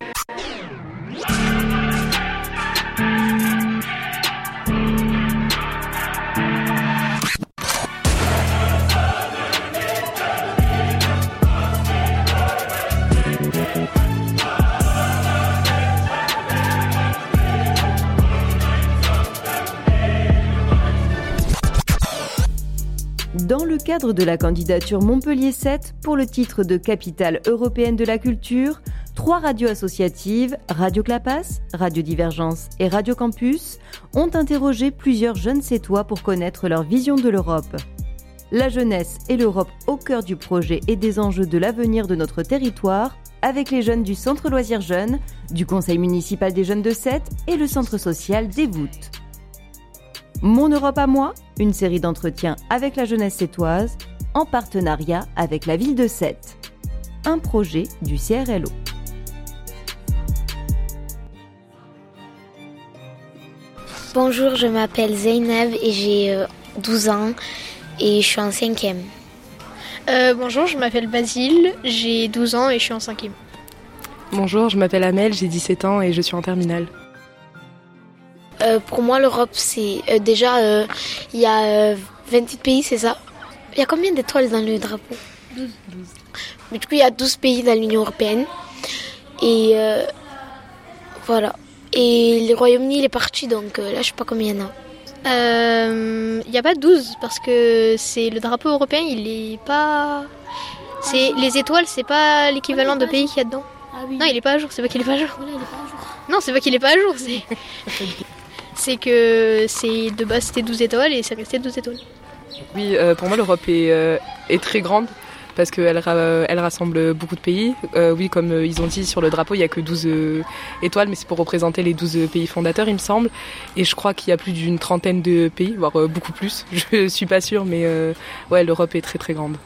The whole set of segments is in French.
Yeah. Cadre de la candidature Montpellier 7 pour le titre de capitale européenne de la culture, trois radios associatives, Radio Clapas, Radio Divergence et Radio Campus, ont interrogé plusieurs jeunes sétois pour connaître leur vision de l'Europe. La jeunesse et l'Europe au cœur du projet et des enjeux de l'avenir de notre territoire, avec les jeunes du Centre Loisirs Jeunes, du Conseil municipal des jeunes de Sète et le Centre social des Voûtes. Mon Europe à moi, une série d'entretiens avec la jeunesse sétoise, en partenariat avec la ville de Sète. Un projet du CRLO. Bonjour, je m'appelle Zeynep et j'ai euh, 12 ans et je suis en cinquième. Euh, bonjour, je m'appelle Basile, j'ai 12 ans et je suis en cinquième. Bonjour, je m'appelle Amel, j'ai 17 ans et je suis en terminale. Euh, pour moi, l'Europe, c'est euh, déjà, euh, il y a euh, 28 pays, c'est ça Il y a combien d'étoiles dans le drapeau? 12. Mais du coup, il y a 12 pays dans l'Union Européenne. Et voilà. Et le Royaume-Uni, il est parti, donc là, je sais pas combien il y en a. Il n'y a pas 12 parce que c'est le drapeau européen, il est pas. C'est les étoiles, c'est pas l'équivalent de pays qu'il y a dedans. Non, il est pas à jour. C'est pas qu'il est pas à jour. Non, c'est pas qu'il est pas à jour. C'est. c'est que c'est de base c'était 12 étoiles et c'est resté 12 étoiles. Oui, euh, pour moi l'Europe est, euh, est très grande parce qu'elle elle rassemble beaucoup de pays. Euh, oui, comme ils ont dit sur le drapeau, il n'y a que 12 euh, étoiles, mais c'est pour représenter les 12 pays fondateurs, il me semble. Et je crois qu'il y a plus d'une trentaine de pays, voire beaucoup plus. Je suis pas sûre, mais ouais, l'Europe est très très grande.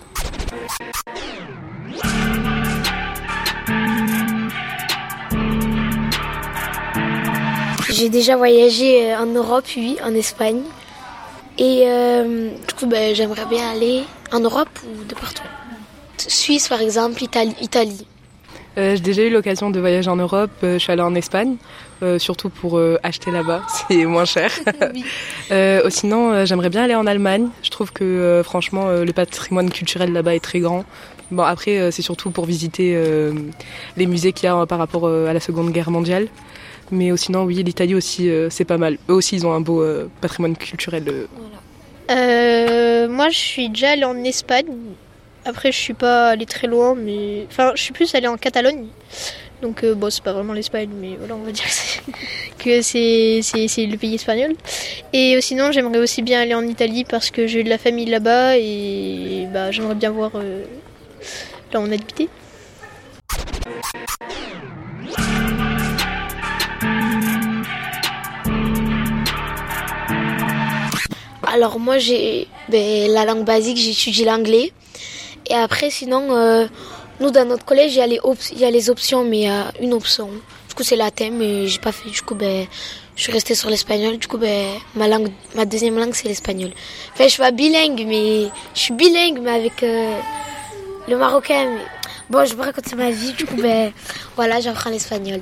J'ai déjà voyagé euh, en Europe, oui, en Espagne. Et euh, du coup, ben, j'aimerais bien aller en Europe ou de partout. Suisse, par exemple, Italie. Italie. Euh, j'ai déjà eu l'occasion de voyager en Europe. Je suis allée en Espagne, euh, surtout pour acheter là-bas, c'est moins cher. Oh, sinon, j'aimerais bien aller en Allemagne. Je trouve que franchement, le patrimoine culturel là-bas est très grand. Bon, après, c'est surtout pour visiter les musées qu'il y a par rapport à la Seconde Guerre mondiale. Mais sinon, oui, l'Italie aussi, euh, c'est pas mal. Eux aussi, ils ont un beau euh, patrimoine culturel. euh. Moi, je suis déjà allée en Espagne. Après, je suis pas allée très loin, mais enfin, je suis plus allée en Catalogne. Donc, euh, bon, c'est pas vraiment l'Espagne, mais voilà, on va dire que c'est- le pays espagnol. Et sinon, j'aimerais aussi bien aller en Italie parce que j'ai de la famille là-bas et bah, j'aimerais bien voir euh, là où on a habité. Alors moi, j'ai ben, la langue basique, j'étudie l'anglais. Et après, sinon, euh, nous, dans notre collège, il y, a les options, mais il y a une option. Du coup, c'est latin, mais j'ai pas fait. Du coup, ben, je suis restée sur l'espagnol. Du coup, ben, ma, langue, ma deuxième langue, c'est l'espagnol. Enfin, je suis pas bilingue, mais je suis bilingue, mais avec euh, le marocain. Bon, je vais pas raconter ma vie. Du coup, ben, voilà, j'apprends l'espagnol.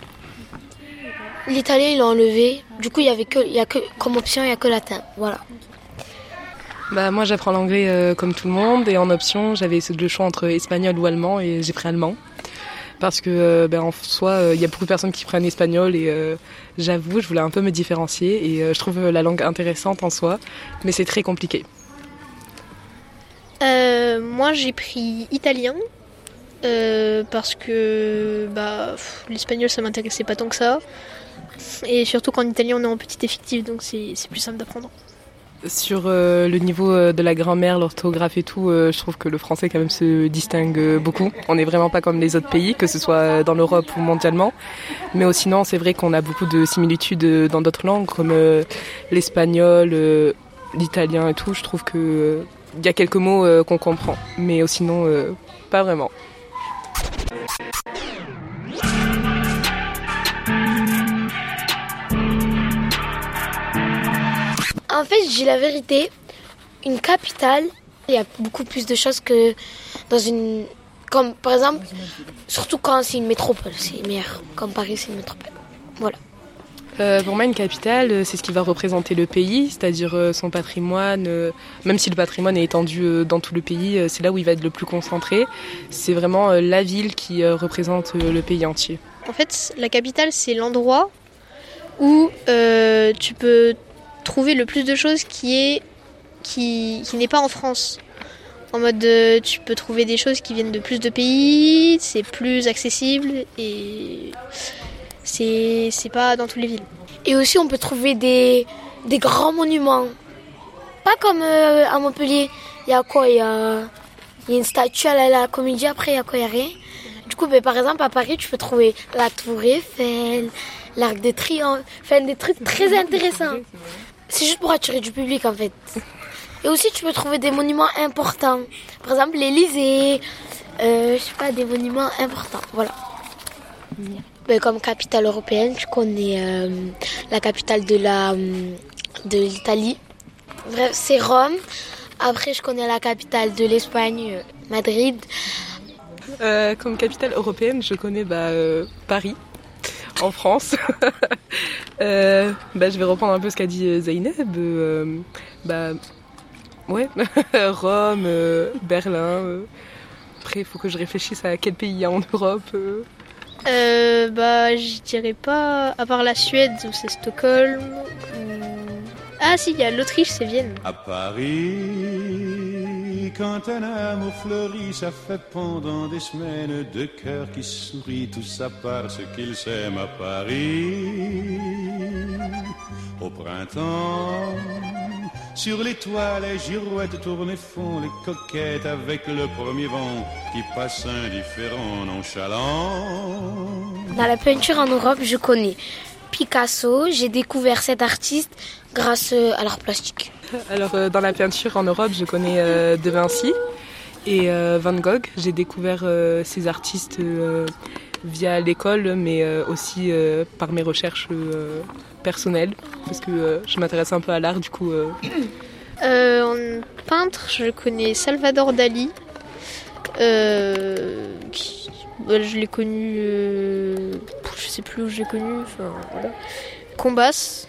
L'italien, il l'a enlevé. Du coup, il y avait que, il y a que, comme option, il y a que latin. Voilà. Bah, moi, j'apprends l'anglais euh, comme tout le monde. Et en option, j'avais le choix entre espagnol ou allemand. Et j'ai pris allemand. Parce que, euh, ben, en soi, euh, il y a beaucoup de personnes qui prennent espagnol. Et j'avoue, je voulais un peu me différencier. Et je trouve la langue intéressante en soi. Mais c'est très compliqué. Moi, j'ai pris italien parce que bah, l'espagnol, ça m'intéressait pas tant que ça. Et surtout qu'en italien, on est en petit effectif, donc c'est plus simple d'apprendre. Sur euh, le niveau euh, de la grammaire, l'orthographe et tout, euh, je trouve que le français quand même se distingue beaucoup. On n'est vraiment pas comme les autres pays, que ce soit dans l'Europe ou mondialement. Mais aussi, sinon, c'est vrai qu'on a beaucoup de similitudes dans d'autres langues, comme l'espagnol, l'italien et tout. Je trouve que euh, il y a quelques mots qu'on comprend, mais euh, sinon, pas vraiment. En fait, j'ai la vérité. Une capitale, il y a beaucoup plus de choses que dans une Comme par exemple, surtout quand c'est une métropole, c'est meilleur. Comme Paris, c'est une métropole. Voilà. Euh, pour moi, une capitale, euh, c'est ce qui va représenter le pays, c'est-à-dire euh, son patrimoine. même si le patrimoine est étendu dans tout le pays, c'est là où il va être le plus concentré. C'est vraiment la ville qui représente le pays entier. En fait, la capitale, c'est l'endroit où tu peux trouver le plus de choses qui est qui, qui n'est pas en France. En mode, tu peux trouver des choses qui viennent de plus de pays, c'est plus accessible et c'est pas dans toutes les villes. Et aussi, on peut trouver des, des grands monuments. Pas comme euh, à Montpellier. Il y a quoi? Il y a, une statue à la, comédie, après il y a quoi? Il y a rien. Du coup, ben, par exemple, à Paris, tu peux trouver la Tour Eiffel, l'Arc des Triomphes, enfin des trucs très intéressants. C'est juste pour attirer du public en fait. Et aussi, tu peux trouver des monuments importants. Par exemple, l'Elysée, euh, je sais pas, des monuments importants. Voilà. Ben, comme capitale européenne, je connais euh, la capitale de la de l'Italie. Bref, c'est Rome. Après, je connais la capitale de l'Espagne, euh, Madrid. Euh, comme capitale européenne, je connais bah, Paris, en France. bah, je vais reprendre un peu ce qu'a dit Zaineb. bah, ouais, Rome, Berlin. Après, il faut que je réfléchisse à quel pays il y a en Europe. Euh, bah, je dirais pas, à part la Suède où c'est Stockholm. Ah, si, il y a l'Autriche, c'est Vienne. À Paris, quand un amour fleurit, ça fait pendant des semaines de cœurs qui sourient, tout ça parce qu'ils s'aiment à Paris. Au printemps, sur les toits, les girouettes tournent font les coquettes avec le premier vent qui passe indifférent, nonchalant. Dans la peinture en Europe, je connais Picasso. J'ai découvert cet artiste grâce euh, à l'art plastique. Alors, euh, dans la peinture en Europe, je connais euh, De Vinci et Van Gogh. J'ai découvert ces artistes via l'école, mais aussi par mes recherches personnelles, parce que je m'intéresse un peu à l'art, du coup. en peintre, je connais Salvador Dali. Bah, je l'ai connu, je sais plus où je l'ai connu, enfin voilà. Combas,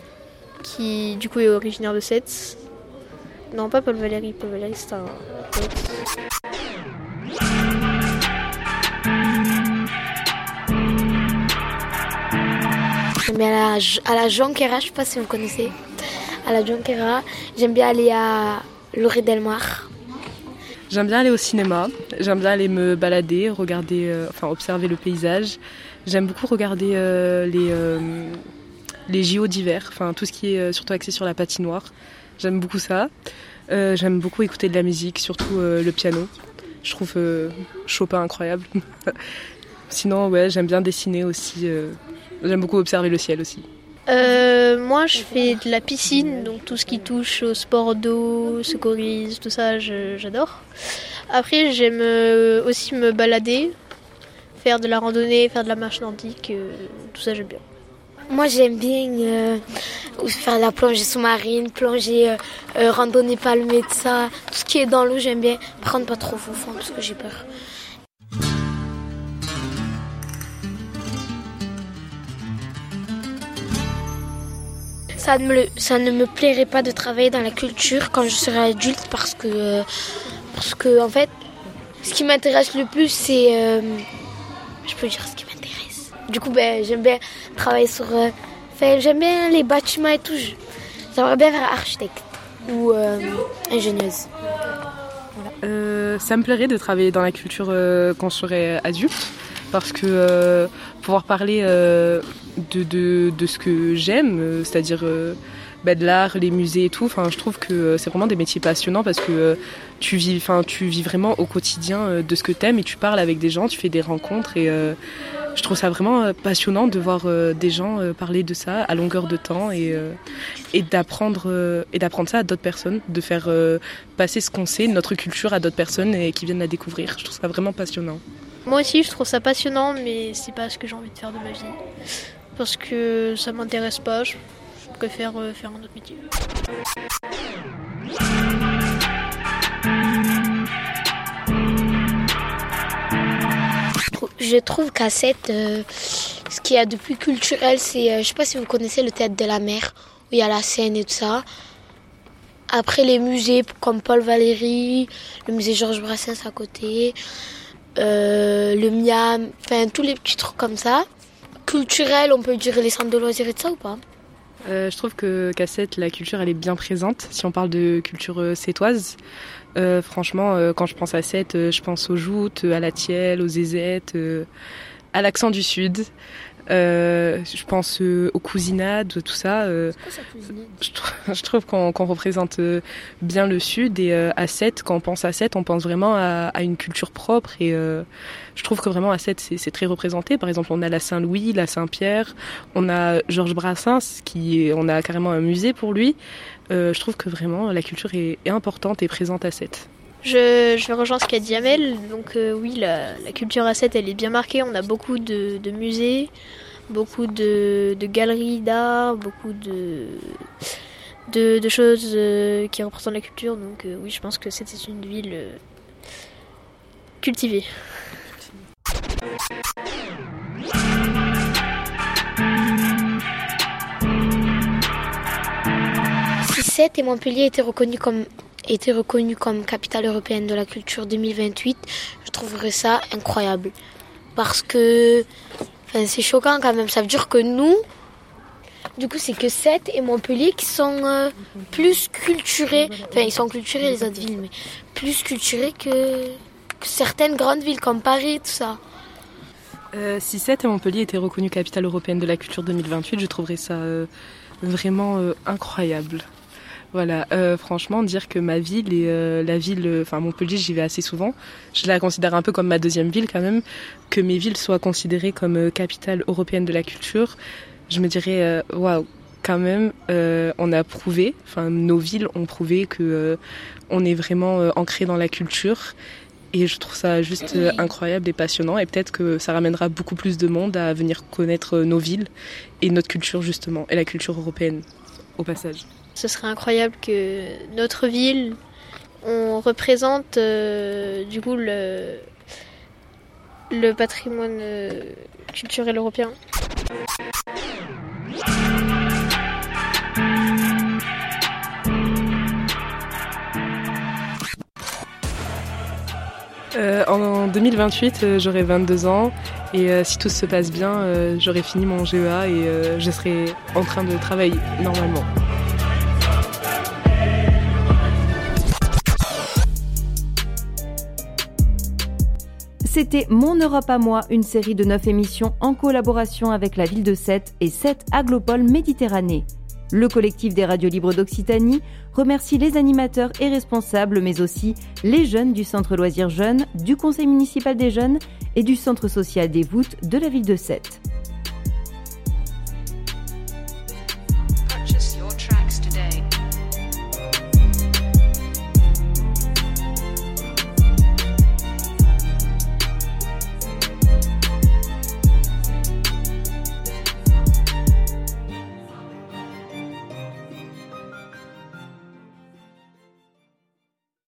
qui du coup est originaire de Sète. Non, pas Paul Valéry, Paul Valéry c'est un Mais à la, à la Jonquera, je sais pas si vous connaissez. À la Jonquera, j'aime bien aller à Loré Del Mar. J'aime bien aller au cinéma, j'aime bien aller me balader, regarder, euh, enfin observer le paysage. J'aime beaucoup regarder euh, les, euh, les JO d'hiver, enfin tout ce qui est surtout axé sur la patinoire. J'aime beaucoup ça. j'aime beaucoup écouter de la musique, surtout le piano. Je trouve Chopin incroyable. Sinon, ouais, j'aime bien dessiner aussi. j'aime beaucoup observer le ciel aussi. Euh, moi, je fais de la piscine, donc tout ce qui touche au sport d'eau, secourisme, tout ça, j'adore. Après, j'aime euh, aussi me balader, faire de la randonnée, faire de la marche nordique, euh, tout ça, j'aime bien. Moi, j'aime bien faire la plongée sous-marine, plongée, randonnée palmée, de ça. Tout ce qui est dans l'eau, j'aime bien. Prendre pas trop fond parce que j'ai peur. ça ne, me, ça ne me plairait pas de travailler dans la culture quand je serai adulte parce que, parce que en fait, ce qui m'intéresse le plus, c'est. Euh, je peux dire ce qui m'intéresse. Du coup, ben, j'aime bien travailler sur. Euh, j'aime bien les bâtiments et tout. J'aimerais bien faire architecte ou euh, ingénieuse. ça me plairait de travailler dans la culture quand je serai adulte parce que pouvoir parler de, de, ce que j'aime, euh, c'est-à-dire euh, bah, de l'art, les musées et tout. Enfin, je trouve que euh, c'est vraiment des métiers passionnants parce que tu vis, tu vis vraiment au quotidien de ce que t'aimes et tu parles avec des gens, tu fais des rencontres et je trouve ça vraiment passionnant de voir des gens parler de ça à longueur de temps et, d'apprendre et d'apprendre ça à d'autres personnes, de faire passer ce qu'on sait, notre culture à d'autres personnes et qui viennent la découvrir. Je trouve ça vraiment passionnant. Moi aussi, je trouve ça passionnant, mais c'est pas ce que j'ai envie de faire de ma vie parce que ça m'intéresse pas. Je préfère euh, faire un autre métier. Je trouve qu'à 7, euh, ce qu'il y a de plus culturel, c'est, euh, je sais pas si vous connaissez le théâtre de la mer, où il y a la scène et tout ça. Après les musées comme Paul Valéry, le musée Georges Brassens à côté, euh, le Miam, enfin tous les petits trucs comme ça. Culturel, on peut dire les centres de loisirs et tout ça ou pas? Euh, je trouve que Cassette, la culture, elle est bien présente. Si on parle de culture euh, sétoise, euh, franchement, euh, quand je pense à Sète, euh, je pense aux joutes, à la tielle, aux zézettes, à l'accent du sud. Euh, je pense euh, aux cousinades, tout ça. Euh, je, trou- je trouve qu'on qu'on représente euh, bien le sud et euh, à Sète, quand on pense à Sète, on pense vraiment à, à une culture propre et euh, je trouve que vraiment à Sète, c'est c'est très représenté. Par exemple, on a la Saint-Louis, la Saint-Pierre, on a Georges Brassens, qui on a carrément un musée pour lui. Euh, je trouve que vraiment la culture est, est importante et présente à Sète. Je, je vais ce qu'a dit Amel. Donc euh, oui, la, culture à 7, elle est bien marquée. On a beaucoup de, musées, beaucoup de, galeries d'art, beaucoup de, choses euh, qui représentent la culture. Donc euh, oui, je pense que c'était une ville cultivée. Si et Montpellier étaient reconnus comme étaient reconnus comme capitale européenne de la culture 2028, je trouverais ça incroyable. Parce que enfin, c'est choquant quand même. Ça veut dire que nous, du coup, c'est que Sète et Montpellier qui sont euh, plus culturés. Enfin, ils sont culturés les autres villes, mais plus culturés que, certaines grandes villes comme Paris, tout ça. Euh, si Sète et Montpellier étaient reconnus capitale européenne de la culture 2028, je trouverais ça euh, vraiment incroyable. Voilà, euh, franchement, dire que ma ville et euh, la ville, euh, enfin Montpellier, j'y vais assez souvent. Je la considère un peu comme ma deuxième ville quand même. Que mes villes soient considérées comme euh, capitale européenne de la culture, je me dirais, euh, waouh, quand même, euh, on a prouvé, enfin nos villes ont prouvé que euh, on est vraiment ancré dans la culture. Et je trouve ça juste incroyable et passionnant. Et peut-être que ça ramènera beaucoup plus de monde à venir connaître nos villes et notre culture justement, et la culture européenne au passage. Ce serait incroyable que notre ville, on représente euh, du coup le, le patrimoine euh, culturel européen. Euh, en 2028, euh, j'aurai 22 ans et si tout se passe bien, j'aurai fini mon GEA et je serai en train de travailler normalement. C'était Mon Europe à moi, une série de 9 émissions en collaboration avec la ville de Sète et Sète Aglopole Méditerranée. Le collectif des radios libres d'Occitanie remercie les animateurs et responsables, mais aussi les jeunes du Centre Loisirs Jeunes, du Conseil municipal des jeunes et du Centre social des voûtes de la ville de Sète.